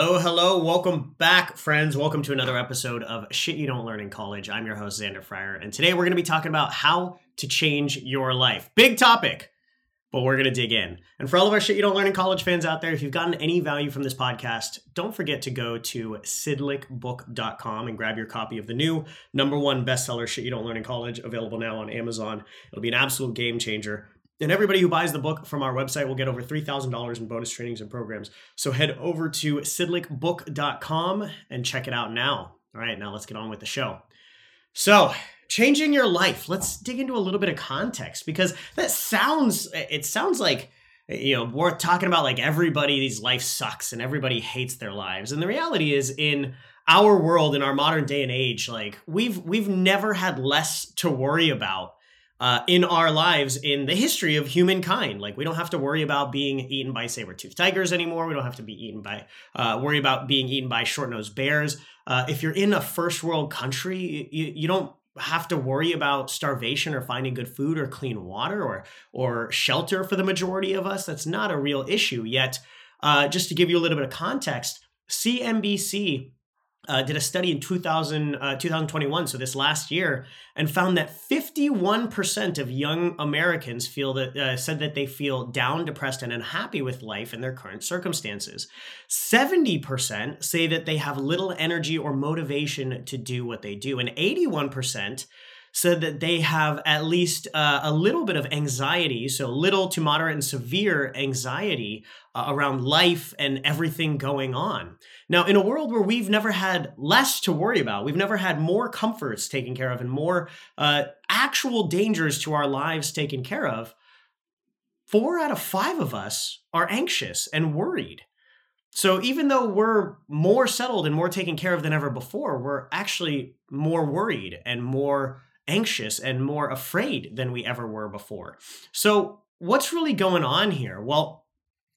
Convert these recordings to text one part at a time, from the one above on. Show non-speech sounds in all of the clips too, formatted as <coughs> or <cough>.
Hello, hello. Welcome back, friends. Welcome to another episode of Shit You Don't Learn in College. I'm your host, Xander Fryer, and today we're going to be talking about how to change your life. Big topic, but we're going to dig in. And for all of our Shit You Don't Learn in College fans out there, if you've gotten any value from this podcast, don't forget to go to sydlicbook.com and grab your copy of the new number one bestseller, Shit You Don't Learn in College, available now on Amazon. It'll be an absolute game changer. And everybody who buys the book from our website will get over $3,000 in bonus trainings and programs. So head over to sydlicbook.com and check it out now. All right, now let's get on with the show. So, changing your life. Let's dig into a little bit of context because that sounds, it sounds like, you know, we're talking about like everybody's life sucks and everybody hates their lives. And the reality is, in our world, in our modern day and age, like we've we've never had less to worry about uh, in our lives in the history of humankind. Like we don't have to worry about being eaten by saber-toothed tigers anymore. We don't have to be eaten by uh, worry about being eaten by short-nosed bears. Uh, if you're in a first world country, you, you don't have to worry about starvation or finding good food or clean water or or shelter for the majority of us. That's not a real issue yet. Uh, just to give you a little bit of context, CNBC uh, did a study in 2000, uh, 2021, so this last year, and found that 51% of young Americans feel that uh, said that they feel down, depressed, and unhappy with life in their current circumstances. 70% say that they have little energy or motivation to do what they do, and 81% said that they have at least uh, a little bit of anxiety, so little to moderate and severe anxiety uh, around life and everything going on. Now, in a world where we've never had less to worry about, we've never had more comforts taken care of and more uh, actual dangers to our lives taken care of, four out of five of us are anxious and worried. So even though we're more settled and more taken care of than ever before, we're actually more worried and more anxious and more afraid than we ever were before. So what's really going on here? Well,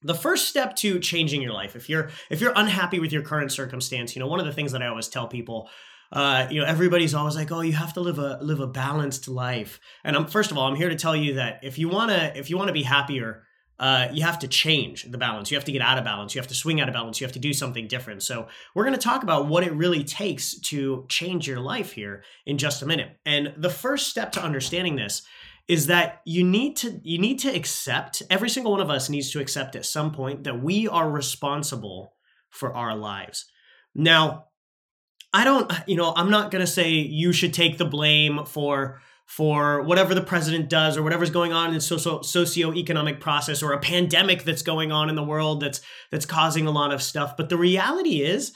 the first step to changing your life if you're if you're unhappy with your current circumstance you know one of the things that i always tell people uh, you know everybody's always like oh you have to live a live a balanced life and i'm first of all i'm here to tell you that if you want to if you want to be happier uh, you have to change the balance. You have to get out of balance. You have to swing out of balance. You have to do something different. So, we're going to talk about what it really takes to change your life here in just a minute. And the first step to understanding this is that you need to you need to accept every single one of us needs to accept at some point that we are responsible for our lives. Now, I don't you know, I'm not going to say you should take the blame for for whatever the president does or whatever's going on in the socio socioeconomic process or a pandemic that's going on in the world that's that's causing a lot of stuff. But the reality is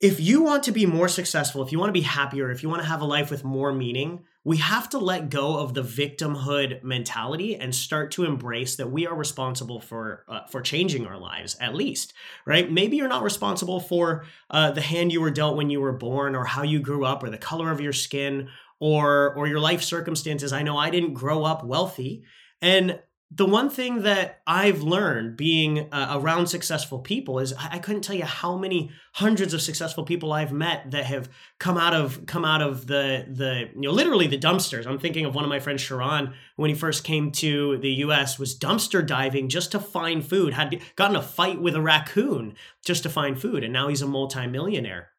if you want to be more successful, if you want to be happier, if you want to have a life with more meaning, we have to let go of the victimhood mentality and start to embrace that we are responsible for uh, for changing our lives at least right? Maybe you're not responsible for uh, the hand you were dealt when you were born or how you grew up or the color of your skin or or your life circumstances. I know i didn't grow up wealthy. And the one thing that I've learned being uh, around successful people is I, I couldn't tell you how many hundreds of successful people I've met that have come out of come out of the the you know literally the dumpsters. I'm thinking of one of my friends Sharon when he first came to the U.S. was dumpster diving just to find food. Had gotten a fight with a raccoon just to find food, and now he's a multimillionaire.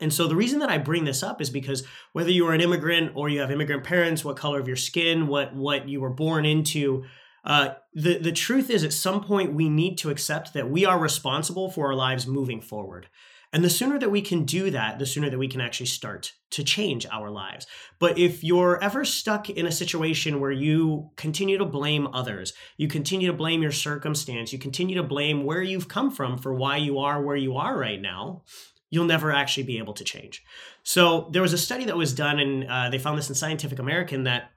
And so the reason that I bring this up is because whether you are an immigrant or you have immigrant parents, what color of your skin, what what you were born into uh, the the truth is, at some point, we need to accept that we are responsible for our lives moving forward. And the sooner that we can do that, the sooner that we can actually start to change our lives. But if you're ever stuck in a situation where you continue to blame others, you continue to blame your circumstance, you continue to blame where you've come from for why you are where you are right now, you'll never actually be able to change. So there was a study that was done, and uh, they found this in Scientific American that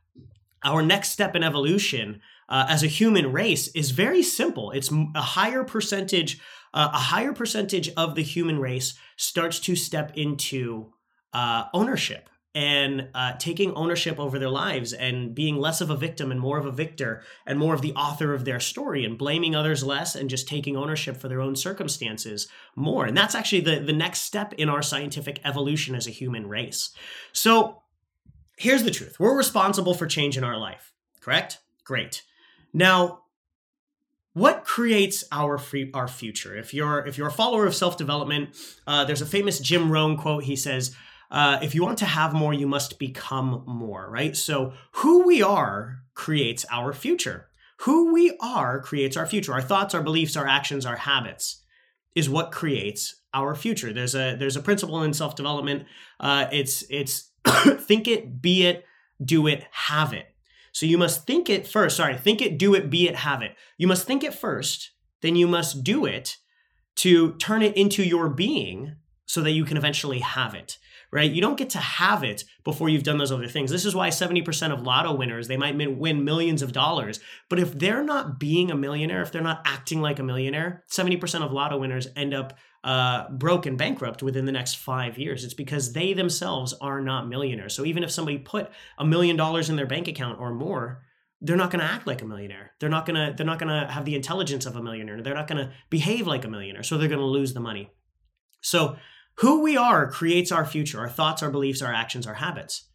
our next step in evolution uh, as a human race is very simple. It's a higher percentage, uh, a higher percentage of the human race starts to step into uh, ownership and uh, taking ownership over their lives and being less of a victim and more of a victor and more of the author of their story and blaming others less and just taking ownership for their own circumstances more. And that's actually the, the next step in our scientific evolution as a human race. So here's the truth we're responsible for change in our life, correct? Great. Now, what creates our free, our future? If you're if you're a follower of self development, uh, there's a famous Jim Rohn quote. He says, uh, "If you want to have more, you must become more." Right. So, who we are creates our future. Who we are creates our future. Our thoughts, our beliefs, our actions, our habits is what creates our future. There's a there's a principle in self development. Uh, it's it's <coughs> think it, be it, do it, have it. So you must think it first. Sorry, think it, do it, be it, have it. You must think it first, then you must do it to turn it into your being so that you can eventually have it right you don't get to have it before you've done those other things this is why 70% of lotto winners they might win millions of dollars but if they're not being a millionaire if they're not acting like a millionaire 70% of lotto winners end up uh, broke and bankrupt within the next five years. It's because they themselves are not millionaires. So even if somebody put a million dollars in their bank account or more, they're not going to act like a millionaire. They're not going to they're not going to have the intelligence of a millionaire. They're not going to behave like a millionaire. So they're going to lose the money. So who we are creates our future, our thoughts, our beliefs, our actions, our habits.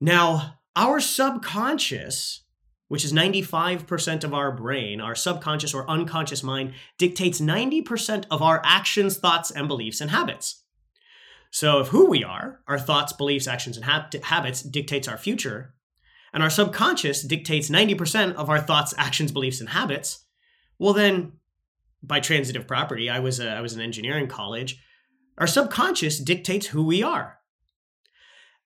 Now, our subconscious which is 95% of our brain, our subconscious or unconscious mind, dictates 90% of our actions, thoughts, and beliefs and habits. So, if who we are, our thoughts, beliefs, actions, and habits dictates our future, and our subconscious dictates 90% of our thoughts, actions, beliefs, and habits, well, then by transitive property, I was, a, I was in engineering college, our subconscious dictates who we are.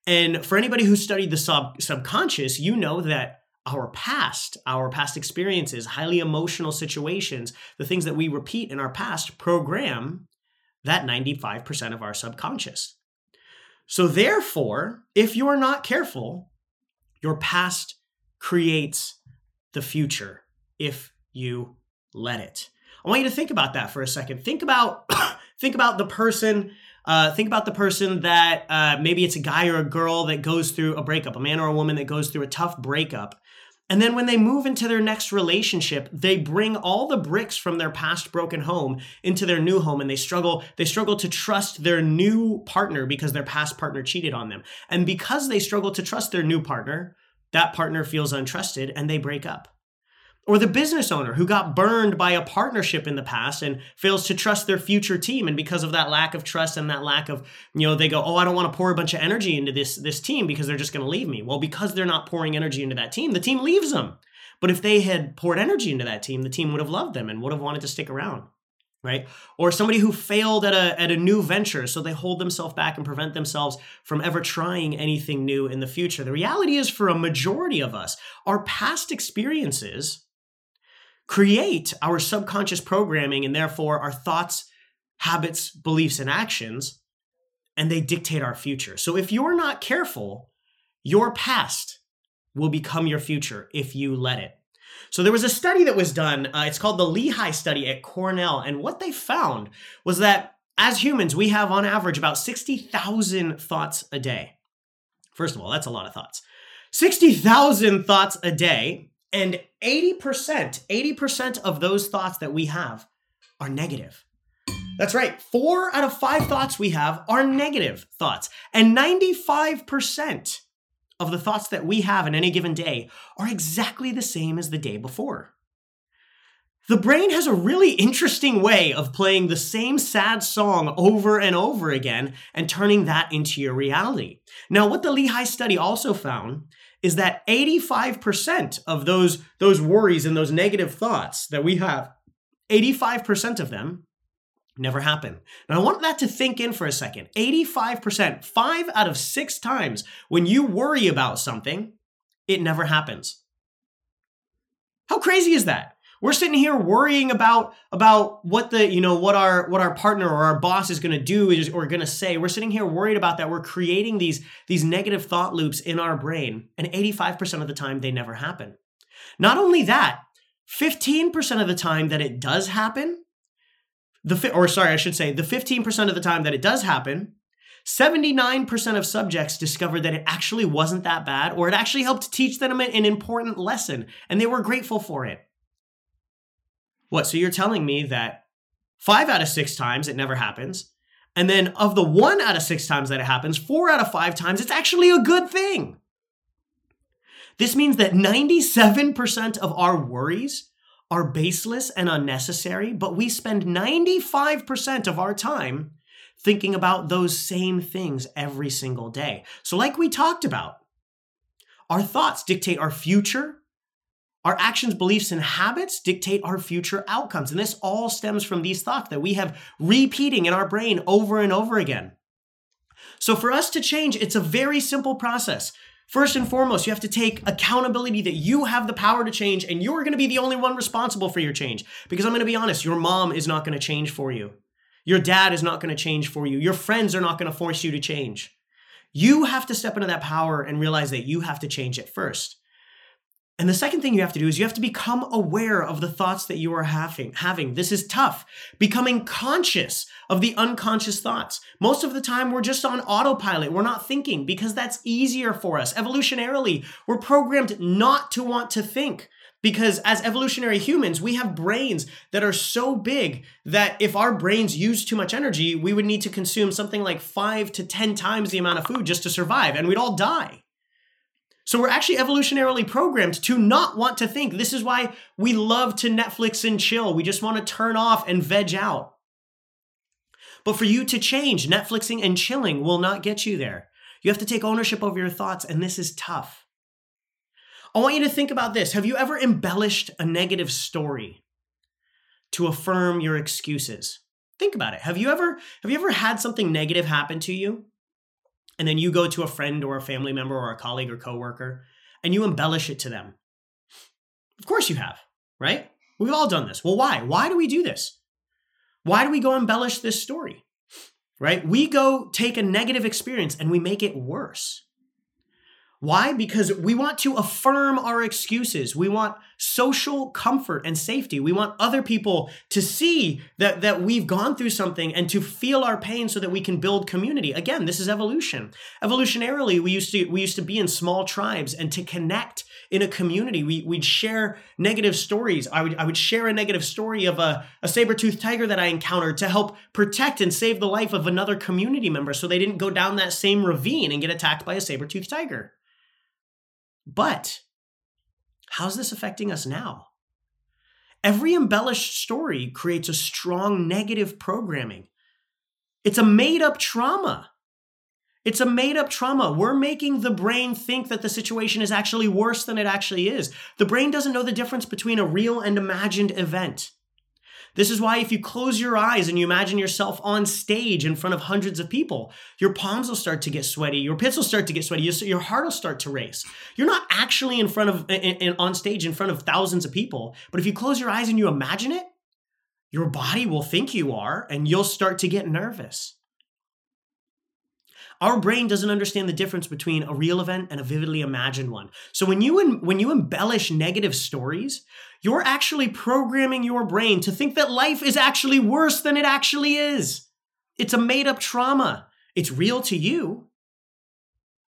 And for anybody who studied the sub- subconscious, you know that our past, our past experiences, highly emotional situations, the things that we repeat in our past program that 95% of our subconscious. So, therefore, if you're not careful, your past creates the future if you let it. I want you to think about that for a second. Think about <coughs> think about the person uh, think about the person that uh, maybe it's a guy or a girl that goes through a breakup, a man or a woman that goes through a tough breakup. And then when they move into their next relationship, they bring all the bricks from their past broken home into their new home and they struggle they struggle to trust their new partner because their past partner cheated on them. And because they struggle to trust their new partner, that partner feels untrusted and they break up or the business owner who got burned by a partnership in the past and fails to trust their future team and because of that lack of trust and that lack of you know they go oh i don't want to pour a bunch of energy into this this team because they're just going to leave me. Well because they're not pouring energy into that team the team leaves them. But if they had poured energy into that team the team would have loved them and would have wanted to stick around right? Or somebody who failed at a at a new venture so they hold themselves back and prevent themselves from ever trying anything new in the future. The reality is for a majority of us our past experiences create our subconscious programming and therefore our thoughts, habits, beliefs, and actions, and they dictate our future. So if you're not careful, your past will become your future if you let it. So there was a study that was done. Uh, it's called the Lehigh study at Cornell. And what they found was that as humans, we have on average about 60,000 thoughts a day. First of all, that's a lot of thoughts. 60,000 thoughts a day. And 80%, 80% of those thoughts that we have are negative. That's right. Four out of five thoughts we have are negative thoughts. And 95% of the thoughts that we have in any given day are exactly the same as the day before. The brain has a really interesting way of playing the same sad song over and over again and turning that into your reality. Now, what the Lehigh study also found is that 85% of those, those worries and those negative thoughts that we have, 85% of them never happen. Now, I want that to think in for a second. 85%, five out of six times when you worry about something, it never happens. How crazy is that? We're sitting here worrying about about what the you know what our what our partner or our boss is going to do is, or going to say. We're sitting here worried about that. We're creating these these negative thought loops in our brain, and 85% of the time they never happen. Not only that, 15% of the time that it does happen, the or sorry, I should say, the 15% of the time that it does happen, 79% of subjects discovered that it actually wasn't that bad, or it actually helped teach them an important lesson, and they were grateful for it. What? So you're telling me that five out of six times it never happens, and then of the one out of six times that it happens, four out of five times it's actually a good thing. This means that 97% of our worries are baseless and unnecessary, but we spend 95% of our time thinking about those same things every single day. So, like we talked about, our thoughts dictate our future. Our actions, beliefs, and habits dictate our future outcomes. And this all stems from these thoughts that we have repeating in our brain over and over again. So, for us to change, it's a very simple process. First and foremost, you have to take accountability that you have the power to change and you're going to be the only one responsible for your change. Because I'm going to be honest, your mom is not going to change for you. Your dad is not going to change for you. Your friends are not going to force you to change. You have to step into that power and realize that you have to change it first. And the second thing you have to do is you have to become aware of the thoughts that you are having. Having this is tough. Becoming conscious of the unconscious thoughts. Most of the time we're just on autopilot. We're not thinking because that's easier for us. Evolutionarily, we're programmed not to want to think because as evolutionary humans, we have brains that are so big that if our brains use too much energy, we would need to consume something like 5 to 10 times the amount of food just to survive and we'd all die. So we're actually evolutionarily programmed to not want to think. This is why we love to Netflix and chill. We just want to turn off and veg out. But for you to change, Netflixing and chilling will not get you there. You have to take ownership over your thoughts, and this is tough. I want you to think about this. Have you ever embellished a negative story to affirm your excuses? Think about it. Have you ever have you ever had something negative happen to you and then you go to a friend or a family member or a colleague or coworker and you embellish it to them. Of course you have, right? We've all done this. Well, why? Why do we do this? Why do we go embellish this story? Right? We go take a negative experience and we make it worse. Why? Because we want to affirm our excuses. We want social comfort and safety. We want other people to see that, that we've gone through something and to feel our pain so that we can build community. Again, this is evolution. Evolutionarily, we used to we used to be in small tribes and to connect in a community. We, we'd share negative stories. I would, I would share a negative story of a, a saber-toothed tiger that I encountered to help protect and save the life of another community member so they didn't go down that same ravine and get attacked by a saber-toothed tiger. But how's this affecting us now? Every embellished story creates a strong negative programming. It's a made up trauma. It's a made up trauma. We're making the brain think that the situation is actually worse than it actually is. The brain doesn't know the difference between a real and imagined event. This is why if you close your eyes and you imagine yourself on stage in front of hundreds of people, your palms will start to get sweaty, your pits will start to get sweaty, your heart will start to race. You're not actually in front of in, on stage in front of thousands of people, but if you close your eyes and you imagine it, your body will think you are and you'll start to get nervous. Our brain doesn't understand the difference between a real event and a vividly imagined one. So when you when you embellish negative stories, you're actually programming your brain to think that life is actually worse than it actually is. It's a made up trauma. It's real to you,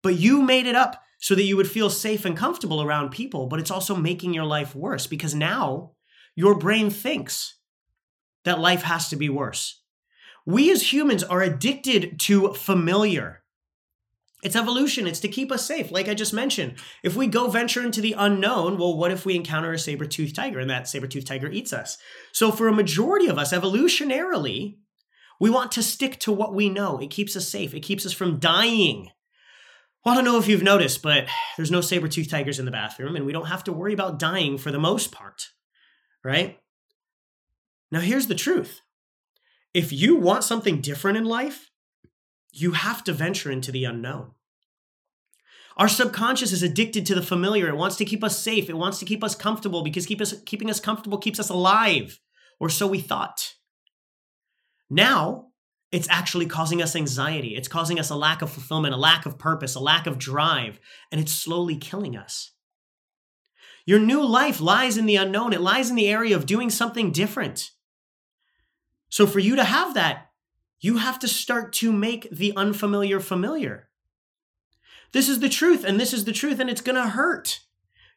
but you made it up so that you would feel safe and comfortable around people, but it's also making your life worse because now your brain thinks that life has to be worse. We as humans are addicted to familiar. It's evolution. It's to keep us safe. Like I just mentioned, if we go venture into the unknown, well, what if we encounter a saber-toothed tiger and that saber-toothed tiger eats us? So for a majority of us, evolutionarily, we want to stick to what we know. It keeps us safe. It keeps us from dying. Well, I don't know if you've noticed, but there's no saber tooth tigers in the bathroom, and we don't have to worry about dying for the most part, right? Now, here's the truth if you want something different in life, you have to venture into the unknown. Our subconscious is addicted to the familiar. It wants to keep us safe. It wants to keep us comfortable because keep us, keeping us comfortable keeps us alive, or so we thought. Now, it's actually causing us anxiety. It's causing us a lack of fulfillment, a lack of purpose, a lack of drive, and it's slowly killing us. Your new life lies in the unknown, it lies in the area of doing something different. So, for you to have that, you have to start to make the unfamiliar familiar. This is the truth, and this is the truth, and it's gonna hurt.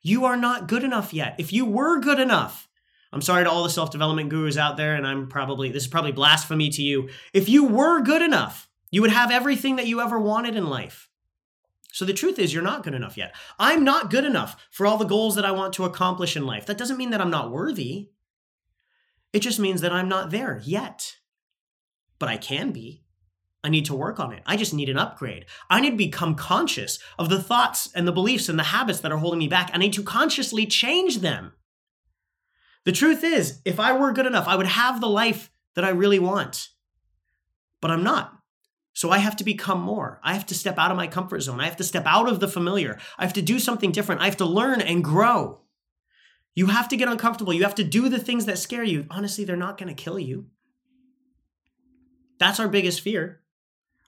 You are not good enough yet. If you were good enough, I'm sorry to all the self development gurus out there, and I'm probably, this is probably blasphemy to you. If you were good enough, you would have everything that you ever wanted in life. So the truth is, you're not good enough yet. I'm not good enough for all the goals that I want to accomplish in life. That doesn't mean that I'm not worthy. It just means that I'm not there yet. But I can be. I need to work on it. I just need an upgrade. I need to become conscious of the thoughts and the beliefs and the habits that are holding me back. I need to consciously change them. The truth is, if I were good enough, I would have the life that I really want. But I'm not. So I have to become more. I have to step out of my comfort zone. I have to step out of the familiar. I have to do something different. I have to learn and grow. You have to get uncomfortable. You have to do the things that scare you. Honestly, they're not going to kill you. That's our biggest fear.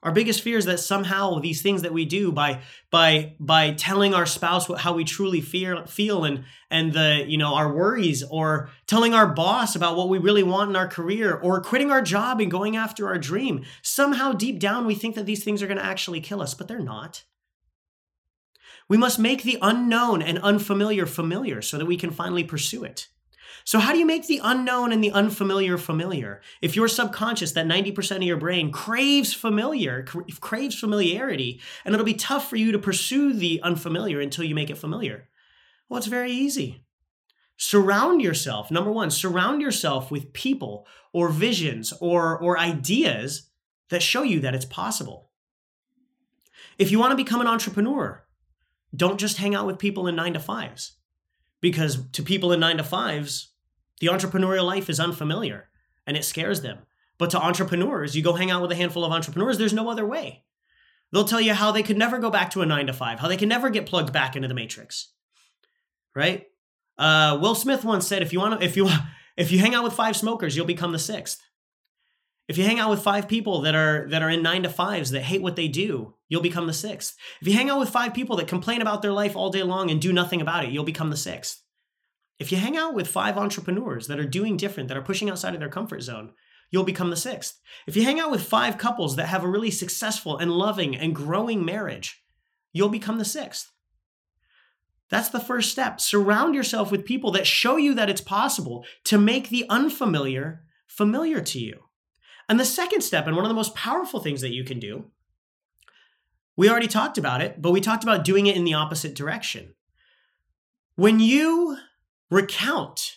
Our biggest fear is that somehow these things that we do by by by telling our spouse what, how we truly feel feel and and the you know our worries or telling our boss about what we really want in our career or quitting our job and going after our dream somehow deep down we think that these things are going to actually kill us but they're not. We must make the unknown and unfamiliar familiar so that we can finally pursue it. So, how do you make the unknown and the unfamiliar familiar? If your subconscious, that 90% of your brain, craves familiar, craves familiarity, and it'll be tough for you to pursue the unfamiliar until you make it familiar. Well, it's very easy. Surround yourself, number one, surround yourself with people or visions or, or ideas that show you that it's possible. If you want to become an entrepreneur, don't just hang out with people in nine to fives because to people in nine to fives, the entrepreneurial life is unfamiliar and it scares them. But to entrepreneurs, you go hang out with a handful of entrepreneurs, there's no other way. They'll tell you how they could never go back to a nine to five, how they can never get plugged back into the matrix. Right? Uh, Will Smith once said, if you want to, if you if you hang out with five smokers, you'll become the sixth. If you hang out with five people that are that are in nine to fives that hate what they do, you'll become the sixth. If you hang out with five people that complain about their life all day long and do nothing about it, you'll become the sixth. If you hang out with five entrepreneurs that are doing different, that are pushing outside of their comfort zone, you'll become the sixth. If you hang out with five couples that have a really successful and loving and growing marriage, you'll become the sixth. That's the first step. Surround yourself with people that show you that it's possible to make the unfamiliar familiar to you. And the second step, and one of the most powerful things that you can do, we already talked about it, but we talked about doing it in the opposite direction. When you recount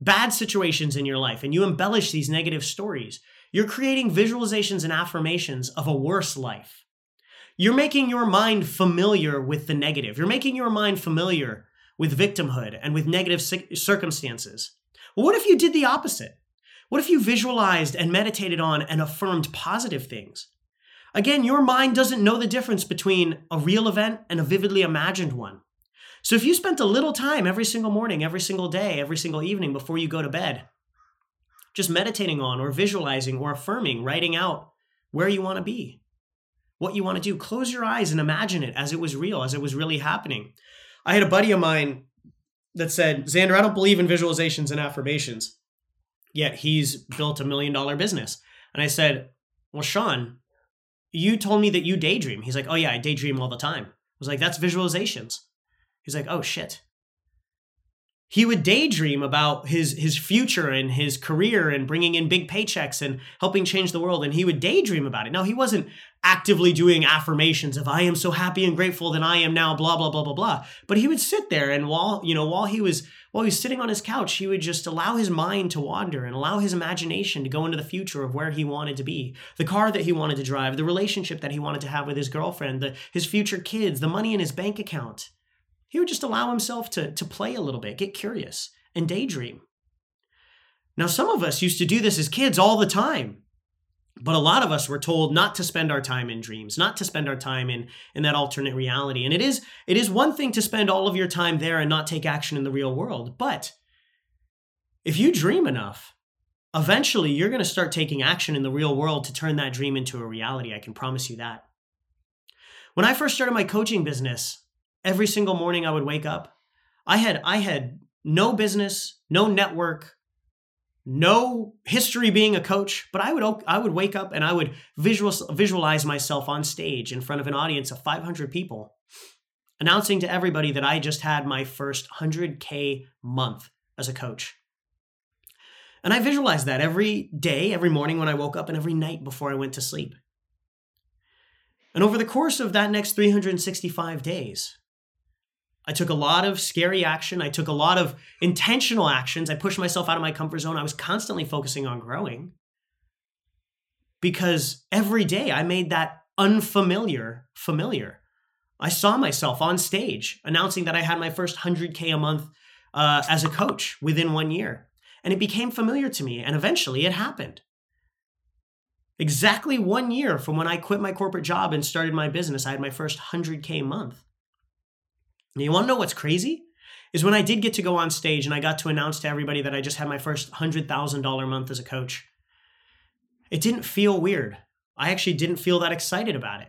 bad situations in your life and you embellish these negative stories, you're creating visualizations and affirmations of a worse life. You're making your mind familiar with the negative. You're making your mind familiar with victimhood and with negative circumstances. Well, what if you did the opposite? What if you visualized and meditated on and affirmed positive things? Again, your mind doesn't know the difference between a real event and a vividly imagined one. So if you spent a little time every single morning, every single day, every single evening before you go to bed, just meditating on or visualizing or affirming, writing out where you want to be, what you want to do, close your eyes and imagine it as it was real, as it was really happening. I had a buddy of mine that said, Xander, I don't believe in visualizations and affirmations, yet he's built a million dollar business. And I said, Well, Sean, you told me that you daydream. He's like, Oh, yeah, I daydream all the time. I was like, That's visualizations. He's like, oh shit. He would daydream about his his future and his career and bringing in big paychecks and helping change the world and he would daydream about it. Now he wasn't actively doing affirmations of I am so happy and grateful that I am now blah blah blah blah blah. But he would sit there and while, you know, while he was while he's sitting on his couch, he would just allow his mind to wander and allow his imagination to go into the future of where he wanted to be, the car that he wanted to drive, the relationship that he wanted to have with his girlfriend, the, his future kids, the money in his bank account. He would just allow himself to, to play a little bit, get curious, and daydream. Now, some of us used to do this as kids all the time. But a lot of us were told not to spend our time in dreams, not to spend our time in, in that alternate reality. And it is, it is one thing to spend all of your time there and not take action in the real world. But if you dream enough, eventually you're going to start taking action in the real world to turn that dream into a reality. I can promise you that. When I first started my coaching business, every single morning I would wake up, I had I had no business, no network, no history being a coach, but I would I would wake up and I would visual, visualize myself on stage in front of an audience of 500 people, announcing to everybody that I just had my first 100k month as a coach. And I visualized that every day, every morning when I woke up, and every night before I went to sleep. And over the course of that next 365 days, I took a lot of scary action. I took a lot of intentional actions. I pushed myself out of my comfort zone. I was constantly focusing on growing because every day I made that unfamiliar familiar. I saw myself on stage announcing that I had my first 100K a month uh, as a coach within one year. And it became familiar to me. And eventually it happened. Exactly one year from when I quit my corporate job and started my business, I had my first 100K month. You want to know what's crazy? Is when I did get to go on stage and I got to announce to everybody that I just had my first $100,000 month as a coach. It didn't feel weird. I actually didn't feel that excited about it.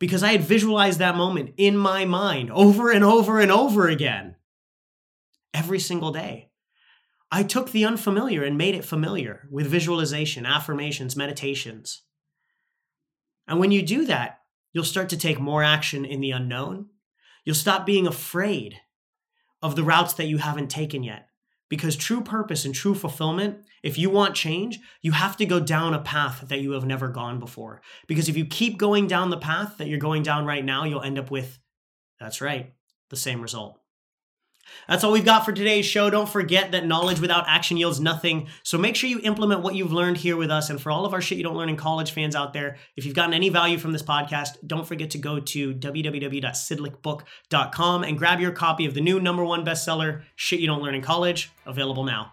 Because I had visualized that moment in my mind over and over and over again. Every single day. I took the unfamiliar and made it familiar with visualization, affirmations, meditations. And when you do that, you'll start to take more action in the unknown You'll stop being afraid of the routes that you haven't taken yet. Because true purpose and true fulfillment, if you want change, you have to go down a path that you have never gone before. Because if you keep going down the path that you're going down right now, you'll end up with, that's right, the same result. That's all we've got for today's show. Don't forget that knowledge without action yields nothing. So make sure you implement what you've learned here with us. And for all of our shit you don't learn in college fans out there, if you've gotten any value from this podcast, don't forget to go to www.sydlicbook.com and grab your copy of the new number one bestseller, Shit You Don't Learn in College, available now.